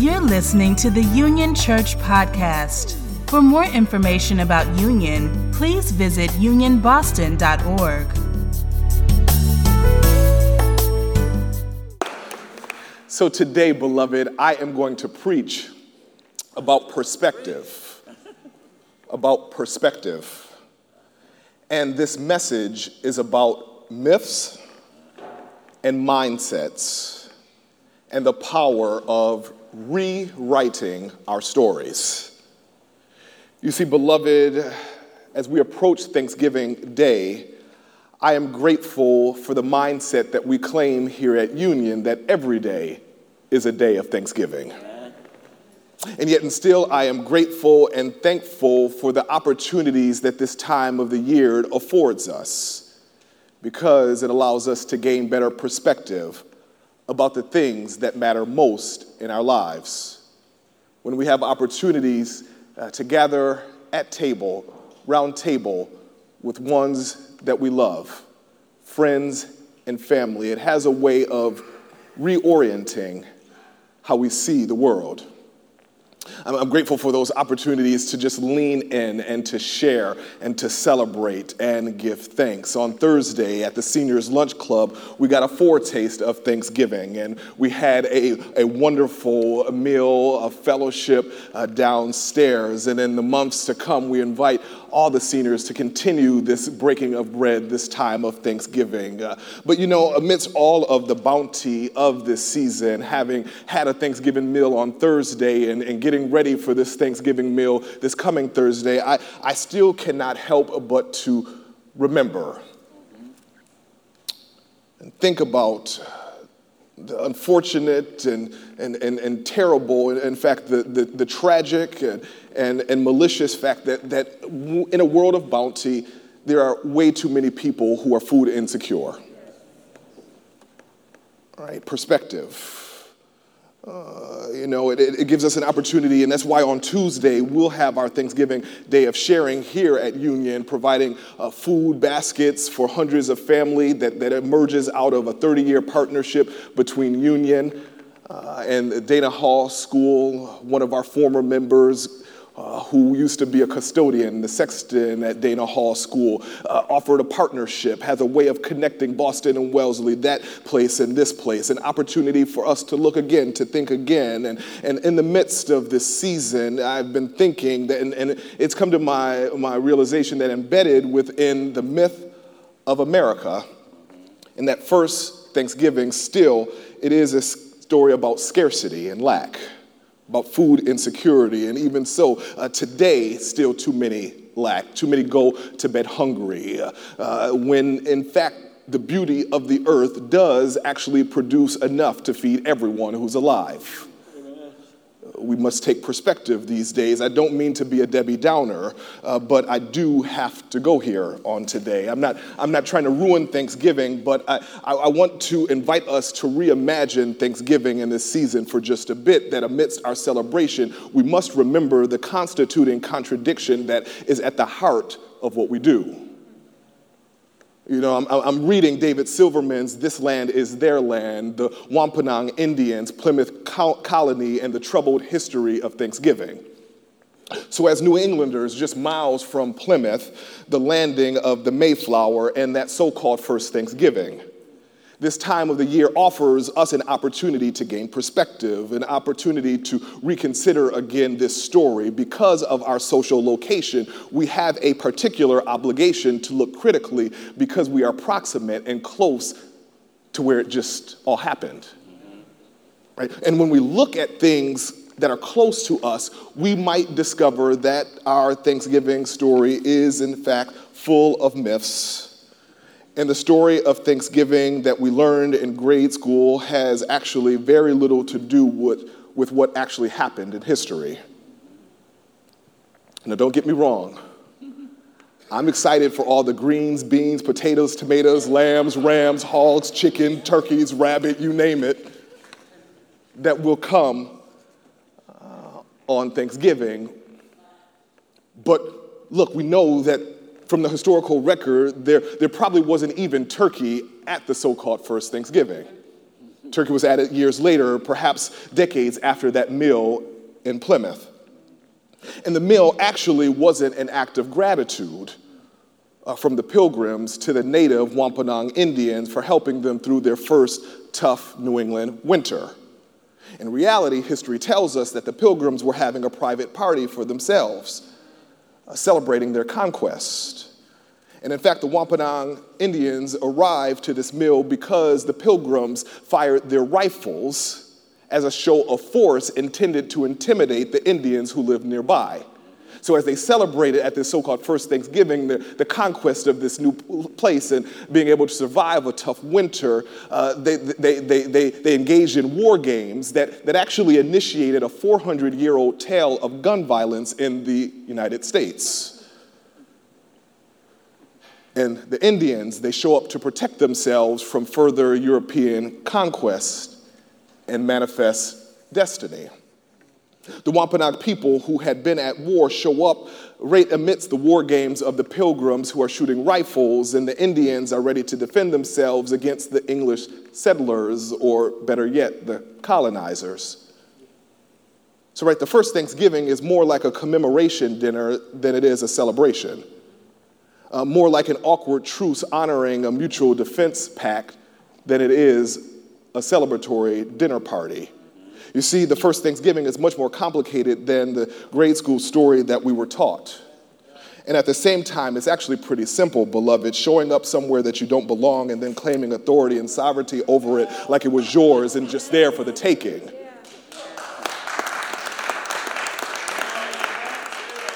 You're listening to the Union Church Podcast. For more information about Union, please visit unionboston.org. So, today, beloved, I am going to preach about perspective. About perspective. And this message is about myths and mindsets and the power of rewriting our stories. You see, beloved, as we approach Thanksgiving Day, I am grateful for the mindset that we claim here at Union that every day is a day of Thanksgiving. And yet, and still, I am grateful and thankful for the opportunities that this time of the year affords us because it allows us to gain better perspective about the things that matter most in our lives. When we have opportunities uh, to gather at table, round table, with ones that we love, friends and family, it has a way of reorienting how we see the world. I'm grateful for those opportunities to just lean in and to share and to celebrate and give thanks. On Thursday at the Seniors Lunch Club, we got a foretaste of Thanksgiving and we had a, a wonderful meal, a fellowship uh, downstairs. And in the months to come, we invite all the seniors to continue this breaking of bread this time of Thanksgiving. Uh, but you know, amidst all of the bounty of this season, having had a Thanksgiving meal on Thursday and, and getting ready for this Thanksgiving meal this coming Thursday, I, I still cannot help but to remember and think about unfortunate and, and, and, and terrible, in fact, the, the, the tragic and, and, and malicious fact that, that in a world of bounty, there are way too many people who are food insecure. All right, perspective. Uh, you know, it, it, gives us an opportunity, and that's why on Tuesday we'll have our Thanksgiving Day of Sharing here at Union, providing uh, food baskets for hundreds of family that, that emerges out of a 30 year partnership between Union uh, and Dana Hall School. One of our former members, uh, who used to be a custodian, the sexton at Dana Hall School, uh, offered a partnership, has a way of connecting Boston and Wellesley, that place and this place, an opportunity for us to look again, to think again. And, and in the midst of this season, I've been thinking, that, and, and it's come to my, my realization that embedded within the myth of America, in that first Thanksgiving, still, it is a story about scarcity and lack about food insecurity. And even so, uh, today, still too many lack, too many go to bed hungry. Uh, when in fact, the beauty of the earth does actually produce enough to feed everyone who's alive we must take perspective these days. I don't mean to be a Debbie Downer, uh, but I do have to go here on today. I'm not, I'm not trying to ruin Thanksgiving, but I, I, I want to invite us to reimagine Thanksgiving in this season for just a bit. That amidst our celebration, we must remember the constituting contradiction that is at the heart of what we do. You know, I'm, I'm, reading David Silverman's This Land is Their Land, the Wampanoag Indians, Plymouth Colony, and the troubled history of Thanksgiving. So, as New Englanders, just miles from Plymouth, the landing of the Mayflower and that so called first Thanksgiving this time of the year offers us an opportunity to gain perspective, an opportunity to reconsider again this story. Because of our social location, we have a particular obligation to look critically because we are proximate and close to where it just all happened. Right? And when we look at things that are close to us, we might discover that our Thanksgiving story is, in fact, full of myths and the story of Thanksgiving that we learned in grade school has actually very little to do with, with what actually happened in history. Now, don't get me wrong. I'm excited for all the greens, beans, potatoes, tomatoes, lambs, rams, hogs, chicken, turkeys, rabbit, you name it, that will come uh, on Thanksgiving. But look, we know that from the historical record, there, there probably wasn't even turkey at the so called first Thanksgiving. Turkey was added years later, perhaps decades after that meal in Plymouth. And the meal actually wasn't an act of gratitude uh, from the pilgrims to the native Wampanoag Indians for helping them through their first tough New England winter. In reality, history tells us that the pilgrims were having a private party for themselves, Uh, celebrating their conquest. And in fact, the Wampanoag Indians arrived to this mill because the pilgrims fired their rifles as a show of force intended to intimidate the Indians who lived nearby. So, as they celebrated at this so called first Thanksgiving, the, the, conquest of this new place and being able to survive a tough winter, uh, they, they, they, they, they engaged in war games that, that actually initiated a 400 year old tale of gun violence in the United States. And the Indians, they show up to protect themselves from further European conquest and manifest destiny. The Wampanoag people who had been at war show up right amidst the war games of the pilgrims who are shooting rifles, and the Indians are ready to defend themselves against the English settlers, or better yet, the colonizers. So, right, the first Thanksgiving is more like a commemoration dinner than it is a celebration uh, more like an awkward truce honoring a mutual defense pact than it is a celebratory dinner party. You see, the first Thanksgiving is much more complicated than the grade school story that we were taught. And at the same time, it's actually pretty simple, beloved, showing up somewhere that you don't belong and then claiming authority and sovereignty over it like it was yours and just there for the taking.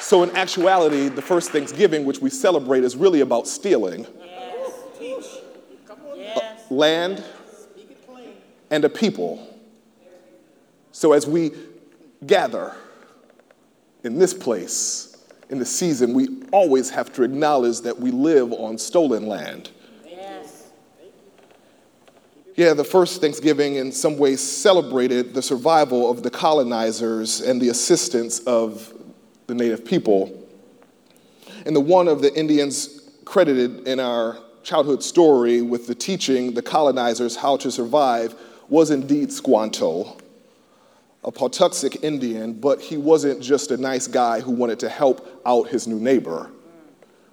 So, in actuality, the first Thanksgiving, which we celebrate, is really about stealing yes. land and a people. So, as we gather in this place, in the season, we always have to acknowledge that we live on stolen land. Yeah, the first Thanksgiving in some ways celebrated the survival of the colonizers and the assistance of the native people. And the one of the Indians credited in our childhood story with the teaching the colonizers how to survive was indeed Squanto, a Patuxet Indian, but he wasn't just a nice guy who wanted to help out his new neighbor.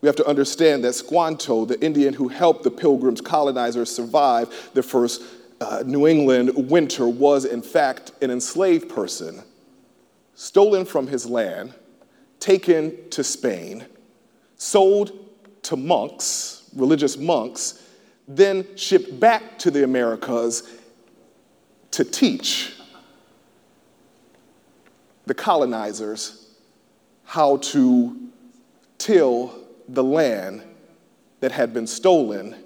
We have to understand that Squanto, the Indian who helped the pilgrims, colonizers survive the first uh, New England winter, was in fact an enslaved person, stolen from his land, taken to Spain, sold to monks, religious monks, then shipped back to the Americas to teach the colonizers how to till the land that had been stolen.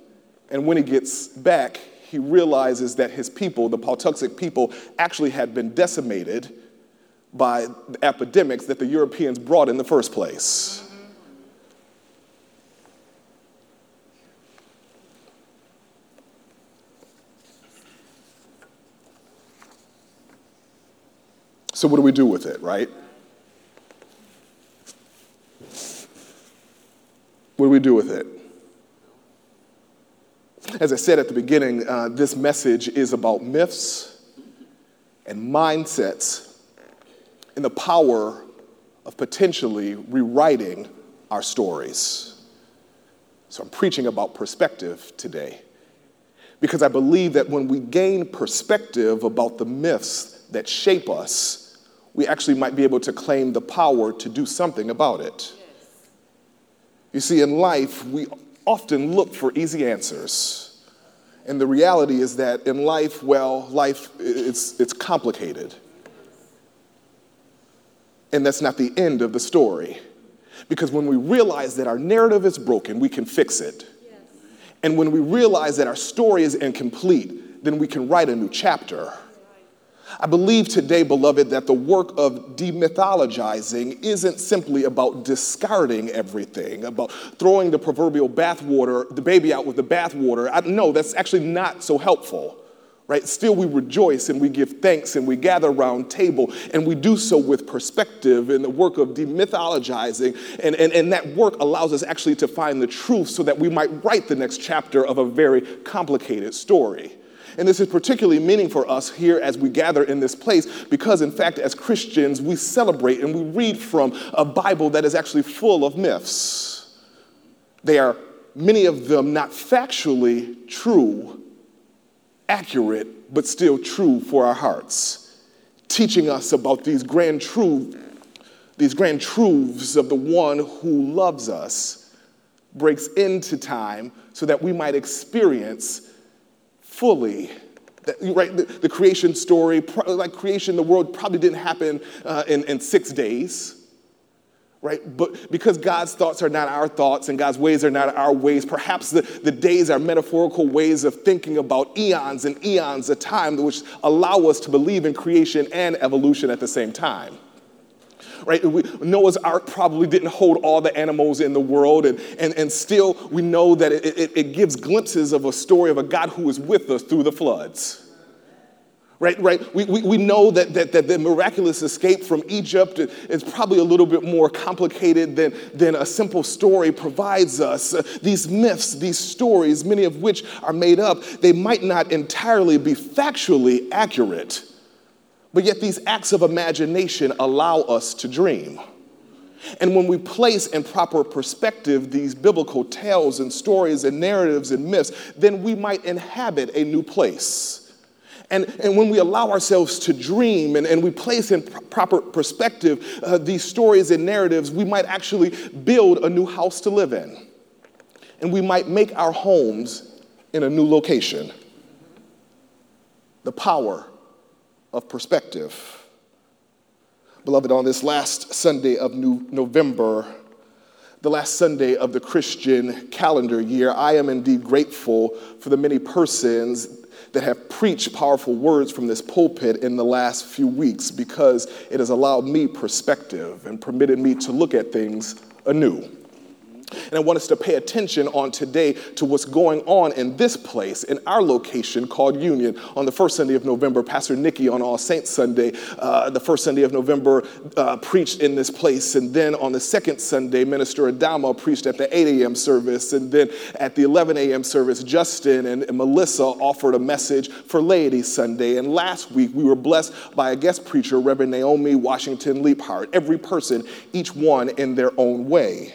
And when he gets back, he realizes that his people, the Patuxet people, actually had been decimated by the epidemics that the Europeans brought in the first place. So, what do we do with it, right? What do we do with it? As I said at the beginning, uh, this message is about myths and mindsets and the power of potentially rewriting our stories. So I'm preaching about perspective today because I believe that when we gain perspective about the myths that shape us, we actually might be able to claim the power to do something about it. You see, in life, we often look for easy answers. And the reality is that in life, well, life it's, it's complicated. And that's not the end of the story. Because when we realize that our narrative is broken, we can fix it. Yes. And when we realize that our story is incomplete, then we can write a new chapter. I believe today, beloved, that the work of demythologizing isn't simply about discarding everything, about throwing the proverbial bathwater, the baby out with the bathwater. No, that's actually not so helpful right? Still, we rejoice and we give thanks and we gather around table and we do so with perspective in the work of demythologizing. And, and, and that work allows us actually to find the truth so that we might write the next chapter of a very complicated story. And this is particularly meaning for us here as we gather in this place because, in fact, as Christians, we celebrate and we read from a Bible that is actually full of myths. They are, many of them, not factually true, accurate, but still true for our hearts, teaching us about these grand truths. These grand truths of the one who loves us breaks into time so that we might experience fully. Right the, the, creation story like creation the world probably didn't happen uh, in, in six days right? But because god's thoughts are not our thoughts and god's ways are not our ways perhaps the, the days are metaphorical ways of thinking about eons and eons of time which allow us to believe in creation and evolution at the same time right? We, Noah's Ark probably didn't hold all the animals in the world, and, and, and still we know that it, it, it gives glimpses of a story of a God who is with us through the floods. Right, right. We, we, we know that, that, that the miraculous escape from Egypt is probably a little bit more complicated than, than a simple story provides us. Uh, these myths, these stories, many of which are made up, they might not entirely be factually accurate. But yet, these acts of imagination allow us to dream. And when we place in proper perspective these biblical tales and stories and narratives and myths, then we might inhabit a new place. And, and when we allow ourselves to dream and, and we place in pr- proper perspective uh, these stories and narratives, we might actually build a new house to live in. And we might make our homes in a new location. The power of perspective. Beloved, on this last Sunday of New November, the last Sunday of the Christian calendar year, I am indeed grateful for the many persons that have preached powerful words from this pulpit in the last few weeks because it has allowed me perspective and permitted me to look at things anew. And I want us to pay attention on today to what's going on in this place, in our location called Union. On the first Sunday of November, Pastor Nikki on All Saints Sunday, uh, the first Sunday of November, uh, preached in this place. And then on the second Sunday, Minister Adama preached at the 8 a.m. service. And then at the 11 a.m. service, Justin and, and Melissa offered a message for Laity Sunday. And last week, we were blessed by a guest preacher, Reverend Naomi Washington Leapheart. Every person, each one in their own way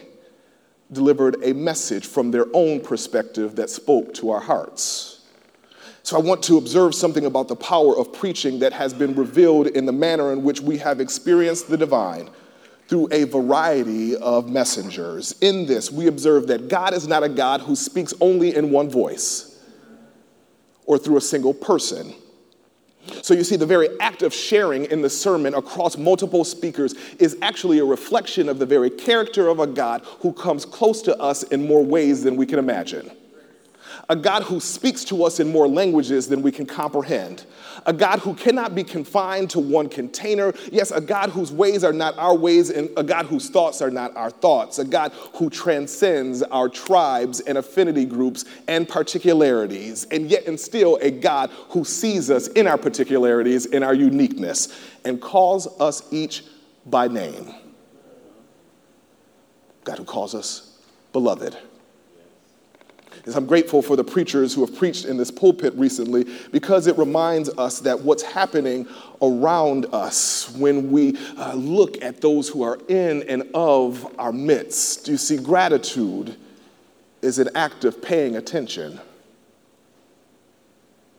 delivered a message from their own perspective that spoke to our hearts. So I want to observe something about the power of preaching that has been revealed in the manner in which we have experienced the divine through a variety of messengers. In this, we observe that God is not a God who speaks only in one voice or through a single person. So you see, the very act of sharing in the sermon across multiple speakers is actually a reflection of the very character of a God who comes close to us in more ways than we can imagine a God who speaks to us in more languages than we can comprehend, a God who cannot be confined to one container. Yes, a God whose ways are not our ways, and a God whose thoughts are not our thoughts, a God who transcends our tribes and affinity groups and particularities, and yet and still a God who sees us in our particularities, in our uniqueness, and calls us each by name. God who calls us beloved is I'm grateful for the preachers who have preached in this pulpit recently because it reminds us that what's happening around us when we uh, look at those who are in and of our midst. You see, gratitude is an act of paying attention,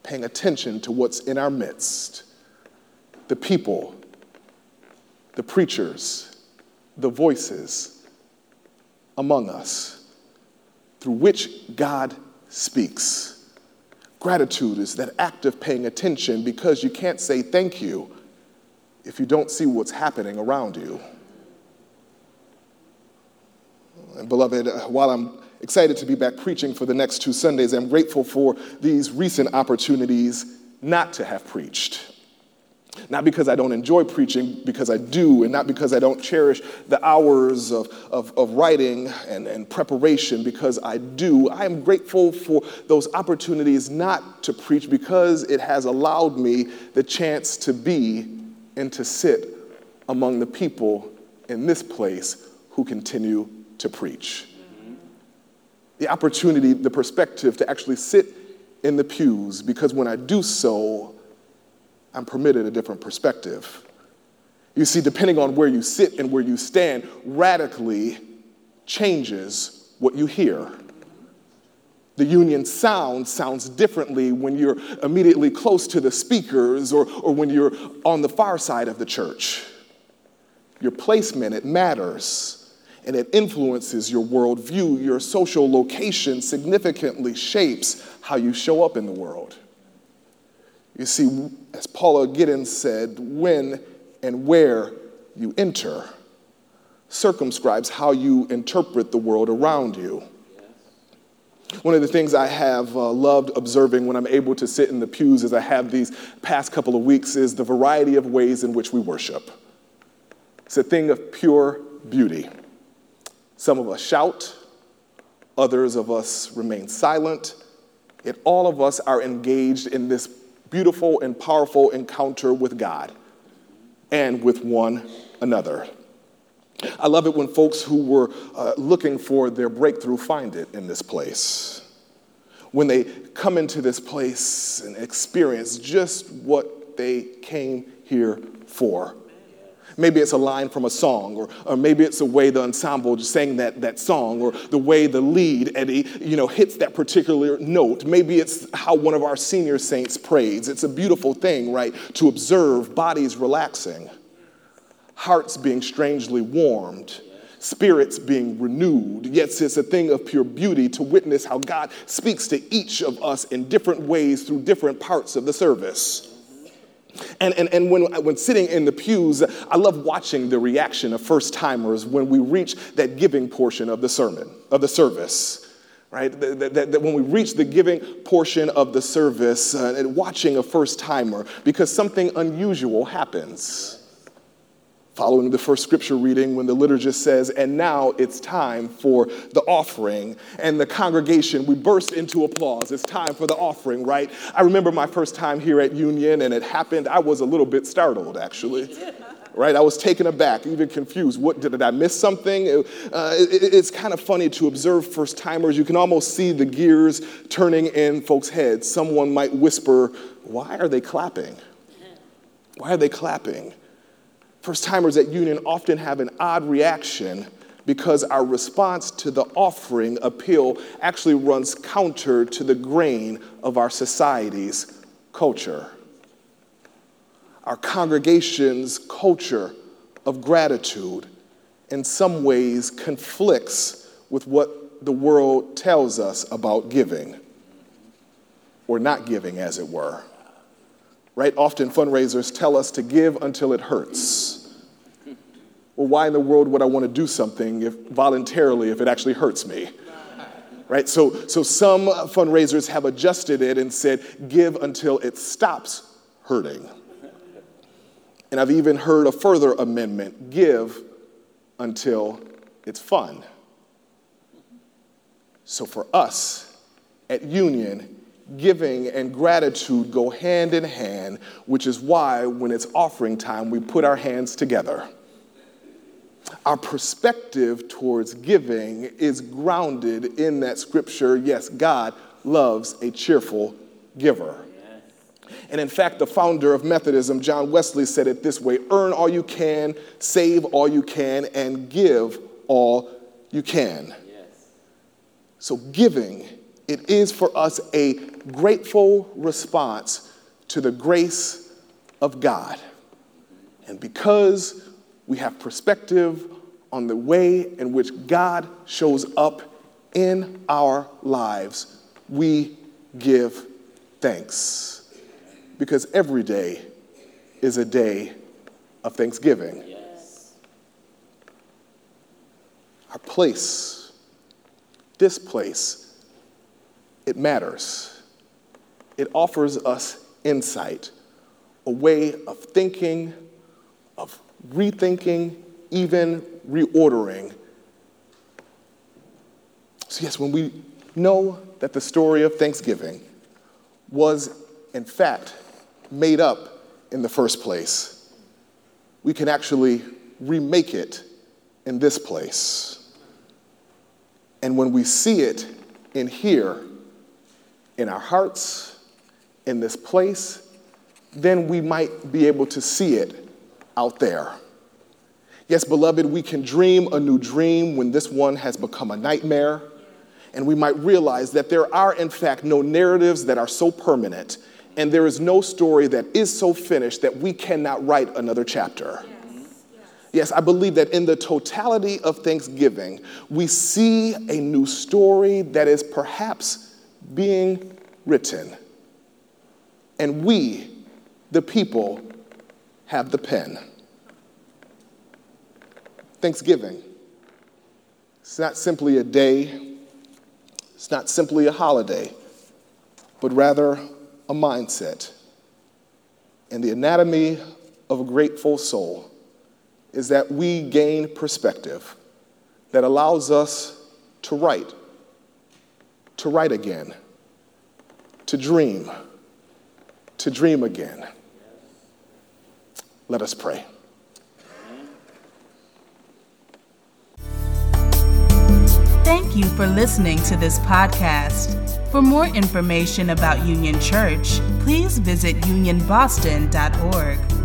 paying attention to what's in our midst the people, the preachers, the voices among us through which God speaks. Gratitude is that act of paying attention because you can't say thank you if you don't see what's happening around you. And beloved, uh, while I'm excited to be back preaching for the next two Sundays, I'm grateful for these recent opportunities not to have preached. Not because I don't enjoy preaching, because I do, and not because I don't cherish the hours of, of, of, writing and, and preparation, because I do. I am grateful for those opportunities not to preach because it has allowed me the chance to be and to sit among the people in this place who continue to preach. The opportunity, the perspective to actually sit in the pews because when I do so, I'm permitted a different perspective. You see, depending on where you sit and where you stand, radically changes what you hear. The union sound sounds differently when you're immediately close to the speakers or, or when you're on the far side of the church. Your placement, it matters, and it influences your worldview. Your social location significantly shapes how you show up in the world. You see, as Paula Giddings said, when and where you enter circumscribes how you interpret the world around you. One of the things I have uh, loved observing when I'm able to sit in the pews as I have these past couple of weeks is the variety of ways in which we worship. It's a thing of pure beauty. Some of us shout, others of us remain silent, yet all of us are engaged in this beautiful and powerful encounter with God and with one another. I love it when folks who were uh, looking for their breakthrough find it in this place. When they come into this place and experience just what they came here for. Maybe it's a line from a song, or, or maybe it's the way the ensemble sang that, that song, or the way the lead, Eddie, you know, hits that particular note. Maybe it's how one of our senior saints prays. It's a beautiful thing, right, to observe bodies relaxing hearts being strangely warmed, spirits being renewed. Yes, it's a thing of pure beauty to witness how God speaks to each of us in different ways through different parts of the service. And, and, and when, when sitting in the pews, I love watching the reaction of first timers when we reach that giving portion of the sermon, of the service right? That, that, that, when we reach the giving portion of the service, uh, and watching a first timer, because something unusual happens following the first scripture reading when the liturgist says, And now it's time for the offering. And the congregation, we burst into applause. It's time for the offering, right? I remember my first time here at Union and it happened. I was a little bit startled, actually. right? I was taken aback, even confused. What did, I miss something? Uh, it, it's kind of funny to observe first timers. You can almost see the gears turning in folks' heads. Someone might whisper, "Why are they clapping? Why are they clapping?" First timers at Union often have an odd reaction because our response to the offering appeal actually runs counter to the grain of our society's culture. Our congregation's culture of gratitude in some ways conflicts with what the world tells us about giving, or not giving, as it were right? Often fundraisers tell us to give until it hurts. Well, why in the world would I want to do something if voluntarily if it actually hurts me? Right? So, so some fundraisers have adjusted it and said, give until it stops hurting. And I've even heard a further amendment give until it's fun. So for us at Union, giving and gratitude go hand in hand, which is why when it's offering time, we put our hands together. Our perspective towards giving is grounded in that scripture yes, God loves a cheerful giver. And in fact, the founder of Methodism, John Wesley, said it this way earn all you can, save all you can, and give all you can. Yes. So, giving it is for us a grateful response to the grace of God. And because we have perspective on the way in which God shows up in our lives, we give thanks. Because every day is a day of thanksgiving. Yes. Our place, this place, it matters. It offers us insight, a way of thinking, of rethinking, even reordering. So, yes, when we know that the story of Thanksgiving was, in fact, made up in the first place, we can actually remake it in this place. And when we see it in here, in our hearts, in this place, then we might be able to see it out there. Yes, beloved, we can dream a new dream when this one has become a nightmare. And we might realize that there are, in fact, no narratives that are so permanent, and there is no story that is so finished that we cannot write another chapter. Yes, I believe that in the totality of Thanksgiving, we see a new story that is perhaps being written. And we, the people, have the pen. Thanksgiving. It's not simply a day, it's not simply a holiday, but rather a mindset. And the anatomy of a grateful soul is that we gain perspective that allows us to write, to write again, to dream, to dream again. Let us pray. Thank you for listening to this podcast. For more information about Union Church, please visit unionboston.org.